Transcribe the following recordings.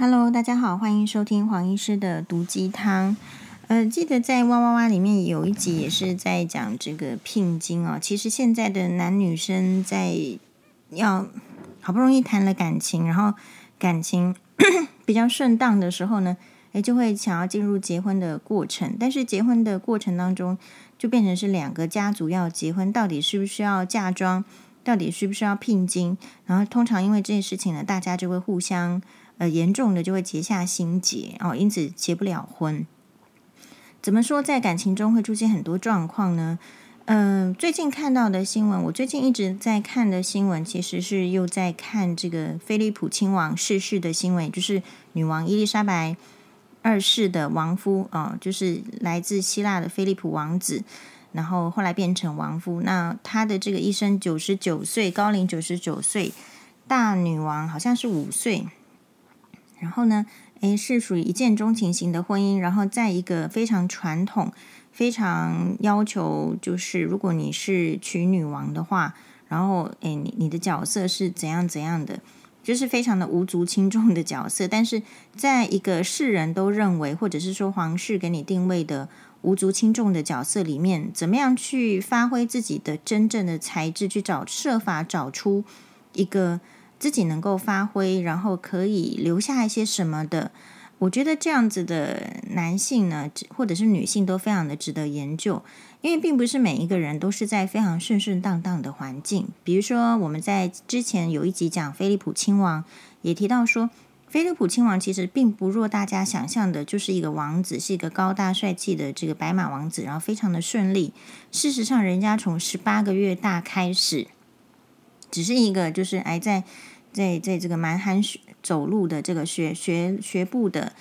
Hello，大家好，欢迎收听黄医师的毒鸡汤。呃，记得在哇哇哇里面有一集也是在讲这个聘金哦。其实现在的男女生在要好不容易谈了感情，然后感情 比较顺当的时候呢，诶，就会想要进入结婚的过程。但是结婚的过程当中，就变成是两个家族要结婚，到底需不需要嫁妆？到底需不需要聘金？然后通常因为这件事情呢，大家就会互相。呃，严重的就会结下心结哦，因此结不了婚。怎么说，在感情中会出现很多状况呢？嗯、最近看到的新闻，我最近一直在看的新闻，其实是又在看这个菲利普亲王逝世的新闻，就是女王伊丽莎白二世的亡夫、哦，就是来自希腊的菲利普王子，然后后来变成亡夫。那他的这个一生九十九岁，高龄九十九岁，大女王好像是五岁。然后呢，诶，是属于一见钟情型的婚姻。然后在一个非常传统、非常要求，就是如果你是娶女王的话，然后诶，你你的角色是怎样怎样的，就是非常的无足轻重的角色。但是在一个世人都认为，或者是说皇室给你定位的无足轻重的角色里面，怎么样去发挥自己的真正的才智，去找设法找出一个。自己能够发挥，然后可以留下一些什么的，我觉得这样子的男性呢，或者是女性都非常的值得研究，因为并不是每一个人都是在非常顺顺当当的环境。比如说，我们在之前有一集讲菲利普亲王，也提到说，菲利普亲王其实并不若大家想象的，就是一个王子，是一个高大帅气的这个白马王子，然后非常的顺利。事实上，人家从十八个月大开始。只是一个，就是还在在在这个蛮憨走路的这个学学学步的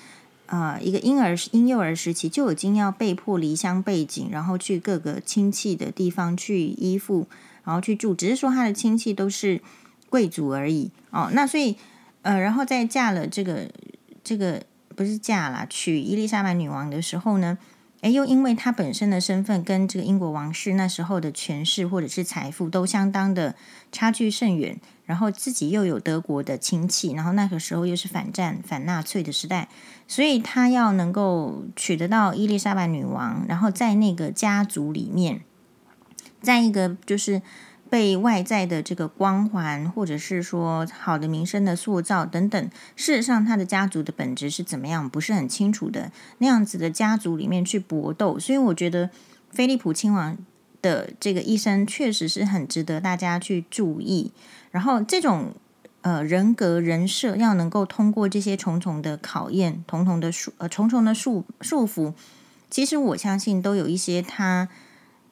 啊、一个婴儿婴幼儿时期就已经要被迫离乡背井，然后去各个亲戚的地方去依附，然后去住。只是说他的亲戚都是贵族而已哦。那所以呃，然后再嫁了这个这个不是嫁了，娶伊丽莎白女王的时候呢？诶，又因为他本身的身份跟这个英国王室那时候的权势或者是财富都相当的差距甚远，然后自己又有德国的亲戚，然后那个时候又是反战反纳粹的时代，所以他要能够娶得到伊丽莎白女王，然后在那个家族里面，在一个就是。被外在的这个光环，或者是说好的名声的塑造等等，事实上他的家族的本质是怎么样，不是很清楚的。那样子的家族里面去搏斗，所以我觉得菲利普亲王的这个一生确实是很值得大家去注意。然后这种呃人格人设要能够通过这些重重的考验、重重的束呃重重的束束缚，其实我相信都有一些他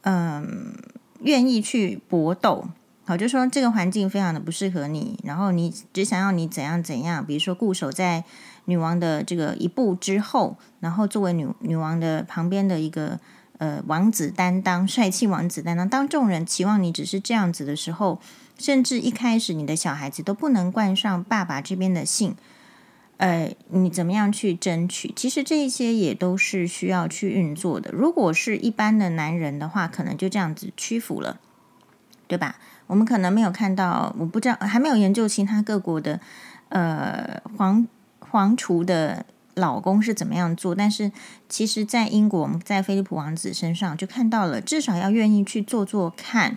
嗯。愿意去搏斗，好，就说这个环境非常的不适合你，然后你只想要你怎样怎样，比如说固守在女王的这个一步之后，然后作为女女王的旁边的一个呃王子担当，帅气王子担当。当众人期望你只是这样子的时候，甚至一开始你的小孩子都不能冠上爸爸这边的姓。呃，你怎么样去争取？其实这些也都是需要去运作的。如果是一般的男人的话，可能就这样子屈服了，对吧？我们可能没有看到，我不知道，还没有研究其他各国的呃皇皇储的老公是怎么样做。但是，其实，在英国，我们在菲利普王子身上就看到了，至少要愿意去做做看。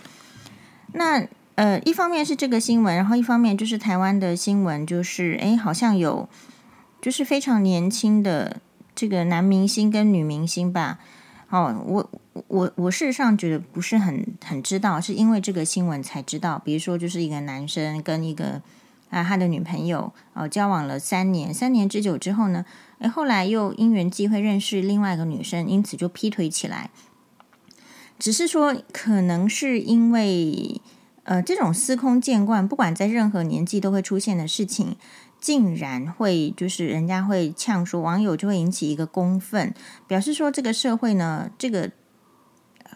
那呃，一方面是这个新闻，然后一方面就是台湾的新闻，就是诶，好像有。就是非常年轻的这个男明星跟女明星吧，哦，我我我事实上觉得不是很很知道，是因为这个新闻才知道。比如说，就是一个男生跟一个啊他的女朋友哦交往了三年，三年之久之后呢，诶，后来又因缘际会认识另外一个女生，因此就劈腿起来。只是说，可能是因为呃这种司空见惯，不管在任何年纪都会出现的事情。竟然会就是人家会呛说，网友就会引起一个公愤，表示说这个社会呢，这个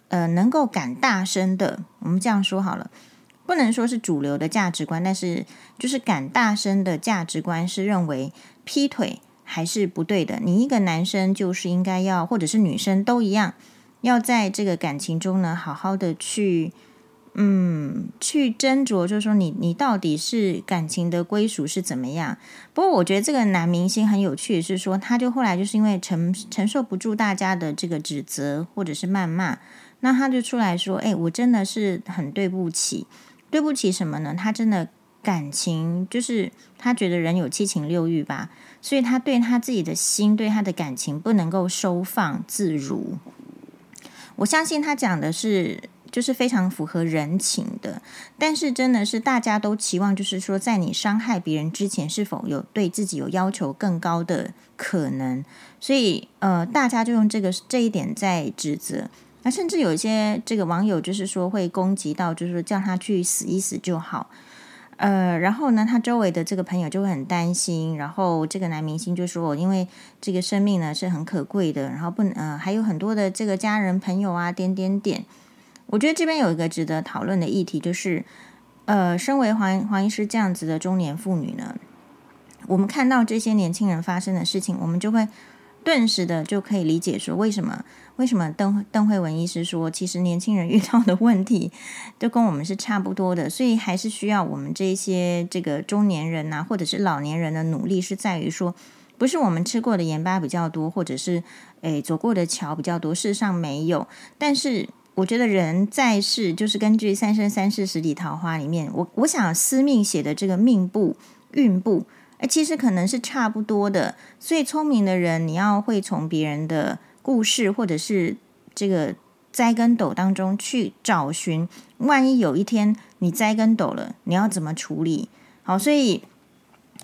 呃能够敢大声的，我们这样说好了，不能说是主流的价值观，但是就是敢大声的价值观是认为劈腿还是不对的。你一个男生就是应该要，或者是女生都一样，要在这个感情中呢，好好的去嗯，去斟酌，就是说你你到底是感情的归属是怎么样？不过我觉得这个男明星很有趣，是说他就后来就是因为承承受不住大家的这个指责或者是谩骂，那他就出来说：“哎，我真的是很对不起，对不起什么呢？他真的感情就是他觉得人有七情六欲吧，所以他对他自己的心，对他的感情不能够收放自如。我相信他讲的是。”就是非常符合人情的，但是真的是大家都期望，就是说，在你伤害别人之前，是否有对自己有要求更高的可能？所以，呃，大家就用这个这一点在指责。那甚至有一些这个网友就是说会攻击到，就是叫他去死一死就好。呃，然后呢，他周围的这个朋友就会很担心。然后这个男明星就说，因为这个生命呢是很可贵的，然后不能呃还有很多的这个家人朋友啊，点点点。我觉得这边有一个值得讨论的议题，就是，呃，身为黄黄医师这样子的中年妇女呢，我们看到这些年轻人发生的事情，我们就会顿时的就可以理解说，为什么为什么邓邓惠文医师说，其实年轻人遇到的问题都跟我们是差不多的，所以还是需要我们这些这个中年人呐、或者是老年人的努力，是在于说，不是我们吃过的盐巴比较多，或者是诶走过的桥比较多，事实上没有，但是。我觉得人在世，就是根据《三生三世十里桃花》里面，我我想司命写的这个命簿、运簿，哎，其实可能是差不多的。所以聪明的人，你要会从别人的故事或者是这个栽跟斗当中去找寻，万一有一天你栽跟斗了，你要怎么处理？好，所以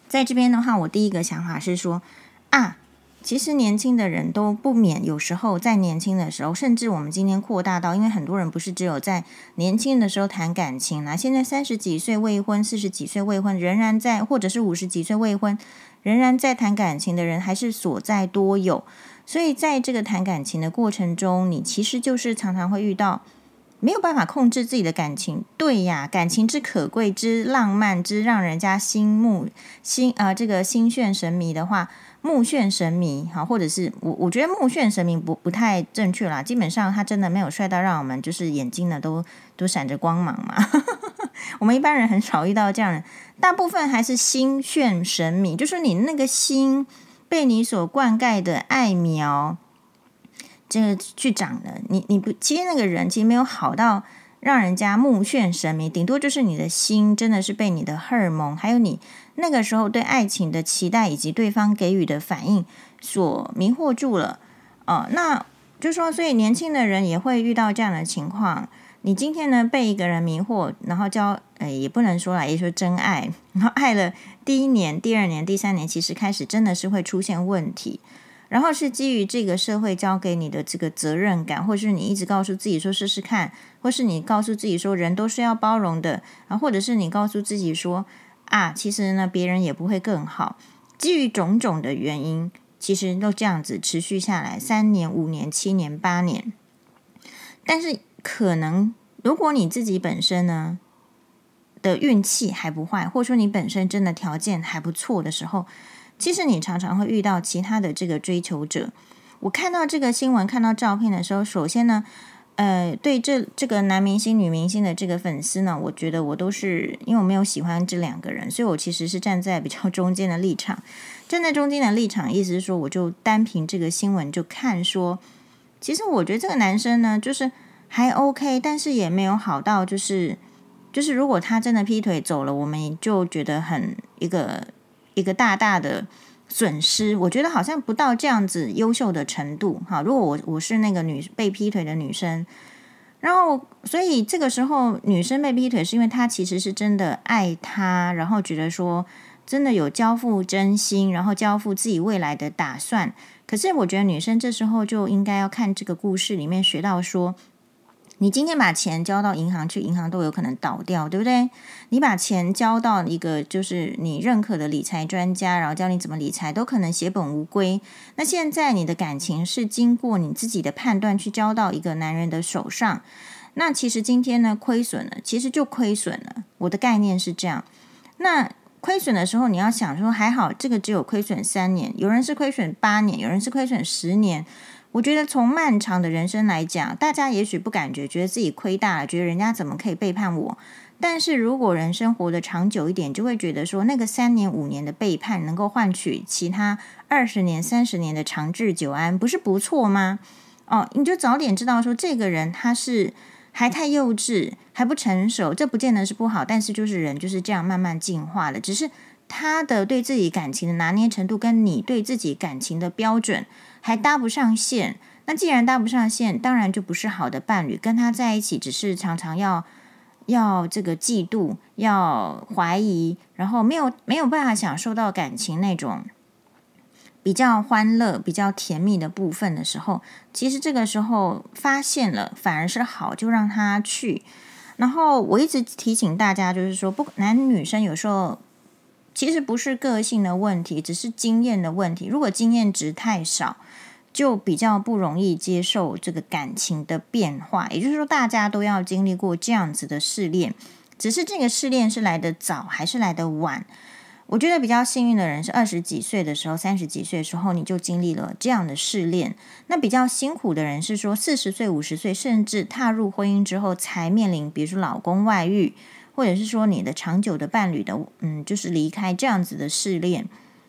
在这边的话，我第一个想法是说啊。其实年轻的人都不免有时候在年轻的时候，甚至我们今天扩大到，因为很多人不是只有在年轻的时候谈感情啦，现在三十几岁未婚、四十几岁未婚，仍然在，或者是五十几岁未婚，仍然在谈感情的人还是所在多有。所以在这个谈感情的过程中，你其实就是常常会遇到没有办法控制自己的感情。对呀，感情之可贵、之浪漫、之让人家心目心啊、这个心眩神迷的话。目眩神迷，哈，或者是我，我觉得目眩神迷不不太正确啦。基本上他真的没有帅到让我们就是眼睛呢都都闪着光芒嘛。我们一般人很少遇到这样的，大部分还是心眩神迷，就是你那个心被你所灌溉的爱苗，这个去长的。你你不，其实那个人其实没有好到让人家目眩神迷，顶多就是你的心真的是被你的荷尔蒙，还有你。那个时候对爱情的期待以及对方给予的反应所迷惑住了，哦，那就说，所以年轻的人也会遇到这样的情况。你今天呢被一个人迷惑，然后交，呃，也不能说啦，也说真爱，然后爱了第一年、第二年、第三年，其实开始真的是会出现问题。然后是基于这个社会交给你的这个责任感，或是你一直告诉自己说试试看，或是你告诉自己说人都是要包容的，啊，或者是你告诉自己说。啊，其实呢，别人也不会更好。基于种种的原因，其实都这样子持续下来，三年、五年、七年、八年。但是，可能如果你自己本身呢的运气还不坏，或者说你本身真的条件还不错的时候，其实你常常会遇到其他的这个追求者。我看到这个新闻，看到照片的时候，首先呢。呃，对这这个男明星、女明星的这个粉丝呢，我觉得我都是因为我没有喜欢这两个人，所以我其实是站在比较中间的立场。站在中间的立场，意思是说，我就单凭这个新闻就看说，其实我觉得这个男生呢，就是还 OK，但是也没有好到就是就是如果他真的劈腿走了，我们就觉得很一个一个大大的。损失，我觉得好像不到这样子优秀的程度哈。如果我我是那个女被劈腿的女生，然后所以这个时候女生被劈腿，是因为她其实是真的爱他，然后觉得说真的有交付真心，然后交付自己未来的打算。可是我觉得女生这时候就应该要看这个故事里面学到说。你今天把钱交到银行去，银行都有可能倒掉，对不对？你把钱交到一个就是你认可的理财专家，然后教你怎么理财，都可能血本无归。那现在你的感情是经过你自己的判断去交到一个男人的手上，那其实今天呢，亏损了，其实就亏损了。我的概念是这样。那亏损的时候，你要想说还好，这个只有亏损三年，有人是亏损八年，有人是亏损十年。我觉得从漫长的人生来讲，大家也许不感觉，觉得自己亏大了，觉得人家怎么可以背叛我。但是如果人生活得长久一点，就会觉得说，那个三年五年的背叛，能够换取其他二十年、三十年的长治久安，不是不错吗？哦，你就早点知道说，这个人他是还太幼稚，还不成熟，这不见得是不好。但是就是人就是这样慢慢进化的，只是他的对自己感情的拿捏程度，跟你对自己感情的标准。还搭不上线，那既然搭不上线，当然就不是好的伴侣。跟他在一起，只是常常要要这个嫉妒，要怀疑，然后没有没有办法享受到感情那种比较欢乐、比较甜蜜的部分的时候，其实这个时候发现了反而是好，就让他去。然后我一直提醒大家，就是说，不男女生有时候。其实不是个性的问题，只是经验的问题。如果经验值太少，就比较不容易接受这个感情的变化。也就是说，大家都要经历过这样子的试炼，只是这个试炼是来得早还是来得晚？我觉得比较幸运的人是二十几岁的时候、三十几岁的时候，你就经历了这样的试炼。那比较辛苦的人是说四十岁、五十岁，甚至踏入婚姻之后才面临，比如说老公外遇。或者是说你的长久的伴侣的，嗯，就是离开这样子的试炼，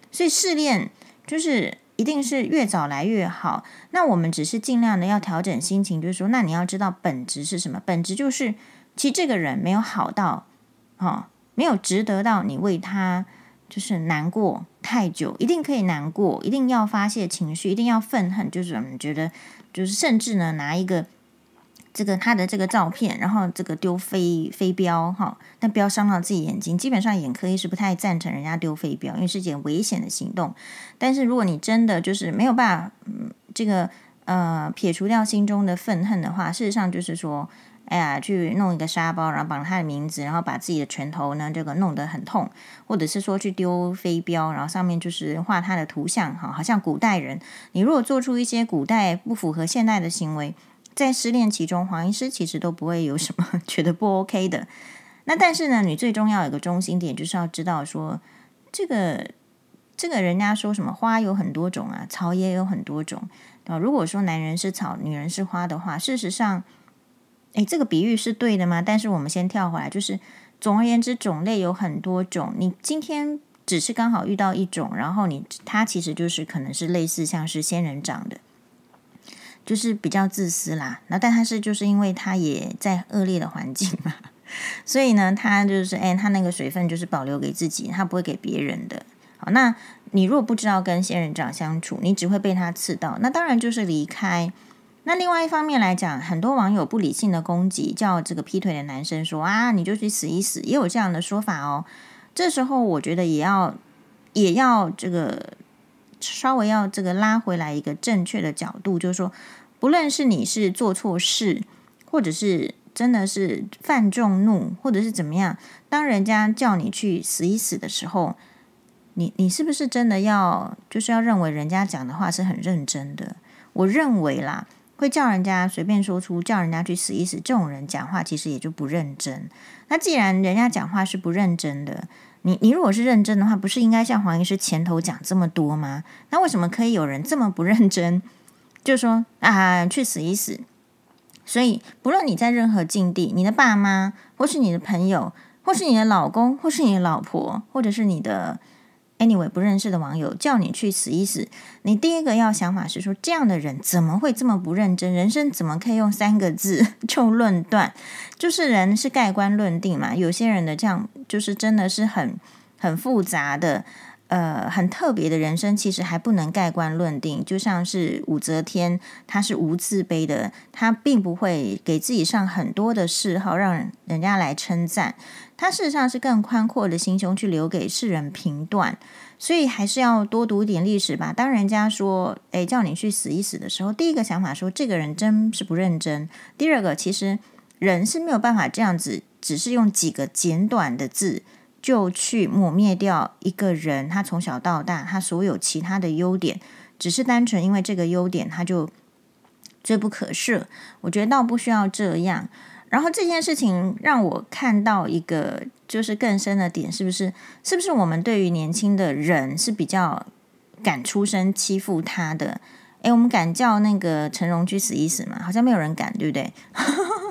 所以试炼就是一定是越早来越好。那我们只是尽量的要调整心情，就是说，那你要知道本质是什么？本质就是，其实这个人没有好到，哦，没有值得到你为他就是难过太久，一定可以难过，一定要发泄情绪，一定要愤恨，就是我们觉得，就是甚至呢拿一个。这个他的这个照片，然后这个丢飞飞镖哈，但不要伤到自己眼睛。基本上眼科医是不太赞成人家丢飞镖，因为是件危险的行动。但是如果你真的就是没有办法，嗯，这个呃撇除掉心中的愤恨的话，事实上就是说，哎呀，去弄一个沙包，然后绑他的名字，然后把自己的拳头呢这个弄得很痛，或者是说去丢飞镖，然后上面就是画他的图像哈，好像古代人。你如果做出一些古代不符合现代的行为。在失恋其中，黄医师其实都不会有什么 觉得不 OK 的。那但是呢，你最终要有个中心点，就是要知道说，这个这个人家说什么花有很多种啊，草也有很多种啊。如果说男人是草，女人是花的话，事实上，诶，这个比喻是对的吗？但是我们先跳回来，就是总而言之，种类有很多种。你今天只是刚好遇到一种，然后你它其实就是可能是类似像是仙人掌的。就是比较自私啦，那但他是就是因为他也在恶劣的环境嘛，所以呢，他就是哎，他那个水分就是保留给自己，他不会给别人的。好，那你如果不知道跟仙人掌相处，你只会被他刺到，那当然就是离开。那另外一方面来讲，很多网友不理性的攻击，叫这个劈腿的男生说啊，你就去死一死，也有这样的说法哦。这时候我觉得也要也要这个。稍微要这个拉回来一个正确的角度，就是说，不论是你是做错事，或者是真的是犯众怒，或者是怎么样，当人家叫你去死一死的时候，你你是不是真的要就是要认为人家讲的话是很认真的？我认为啦，会叫人家随便说出叫人家去死一死，这种人讲话其实也就不认真。那既然人家讲话是不认真的。你你如果是认真的话，不是应该像黄医师前头讲这么多吗？那为什么可以有人这么不认真？就说啊，去死一死。所以不论你在任何境地，你的爸妈，或是你的朋友，或是你的老公，或是你的老婆，或者是你的。Anyway，不认识的网友叫你去死一死，你第一个要想法是说，这样的人怎么会这么不认真？人生怎么可以用三个字 就论断？就是人是盖棺论定嘛。有些人的这样就是真的是很很复杂的，呃，很特别的人生，其实还不能盖棺论定。就像是武则天，她是无字碑的，她并不会给自己上很多的谥号，让人家来称赞。她事实上是更宽阔的心胸去留给世人评断，所以还是要多读一点历史吧。当人家说“诶，叫你去死一死”的时候，第一个想法说这个人真是不认真；第二个，其实人是没有办法这样子，只是用几个简短的字就去抹灭掉一个人他从小到大他所有其他的优点，只是单纯因为这个优点他就罪不可赦。我觉得倒不需要这样。然后这件事情让我看到一个就是更深的点，是不是？是不是我们对于年轻的人是比较敢出声欺负他的？诶，我们敢叫那个陈荣去死一死吗？好像没有人敢，对不对？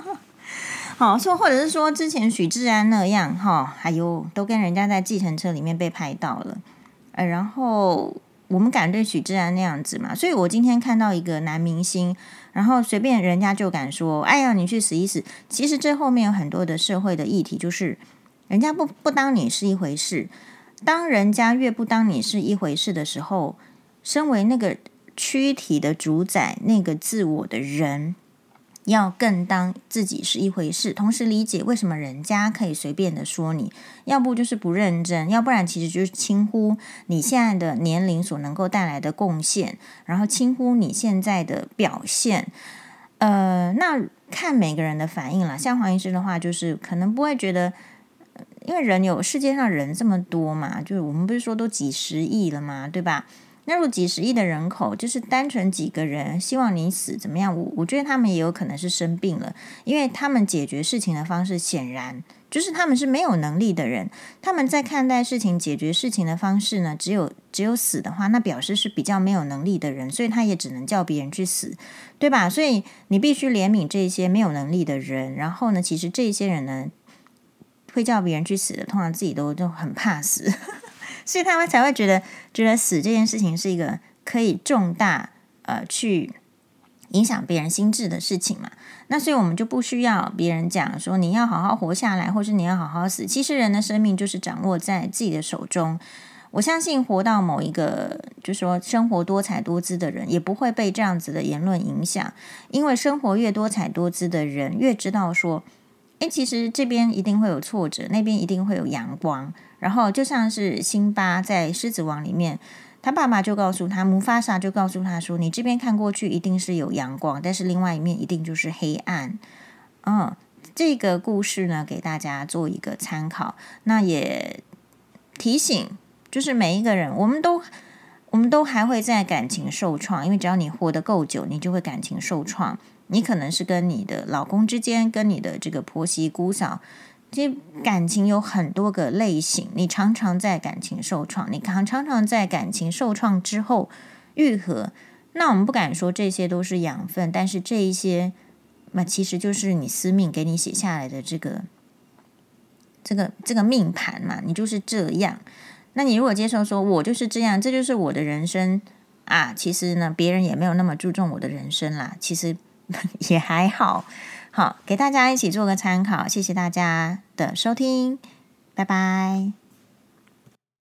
好说，或者是说之前许志安那样，哈，还有都跟人家在计程车里面被拍到了，呃，然后我们敢对许志安那样子嘛？所以我今天看到一个男明星，然后随便人家就敢说，哎呀，你去死一死。其实这后面有很多的社会的议题，就是人家不不当你是一回事，当人家越不当你是一回事的时候，身为那个躯体的主宰，那个自我的人。要更当自己是一回事，同时理解为什么人家可以随便的说你，要不就是不认真，要不然其实就是轻忽你现在的年龄所能够带来的贡献，然后轻忽你现在的表现。呃，那看每个人的反应了。像黄医师的话，就是可能不会觉得，因为人有世界上人这么多嘛，就是我们不是说都几十亿了嘛，对吧？那如果几十亿的人口，就是单纯几个人希望你死怎么样？我我觉得他们也有可能是生病了，因为他们解决事情的方式显然就是他们是没有能力的人。他们在看待事情、解决事情的方式呢，只有只有死的话，那表示是比较没有能力的人，所以他也只能叫别人去死，对吧？所以你必须怜悯这些没有能力的人。然后呢，其实这些人呢，会叫别人去死的，通常自己都都很怕死。所以他们才会觉得，觉得死这件事情是一个可以重大呃去影响别人心智的事情嘛。那所以我们就不需要别人讲说你要好好活下来，或是你要好好死。其实人的生命就是掌握在自己的手中。我相信活到某一个，就说生活多彩多姿的人，也不会被这样子的言论影响，因为生活越多彩多姿的人，越知道说，诶，其实这边一定会有挫折，那边一定会有阳光。然后就像是辛巴在《狮子王》里面，他爸爸就告诉他，姆法萨就告诉他说：“你这边看过去一定是有阳光，但是另外一面一定就是黑暗。”嗯，这个故事呢，给大家做一个参考。那也提醒，就是每一个人，我们都我们都还会在感情受创，因为只要你活得够久，你就会感情受创。你可能是跟你的老公之间，跟你的这个婆媳姑嫂。其实感情有很多个类型，你常常在感情受创，你常常常在感情受创之后愈合。那我们不敢说这些都是养分，但是这一些，那其实就是你司命给你写下来的这个、这个、这个命盘嘛，你就是这样。那你如果接受说我就是这样，这就是我的人生啊，其实呢，别人也没有那么注重我的人生啦，其实 也还好。好，给大家一起做个参考，谢谢大家的收听，拜拜。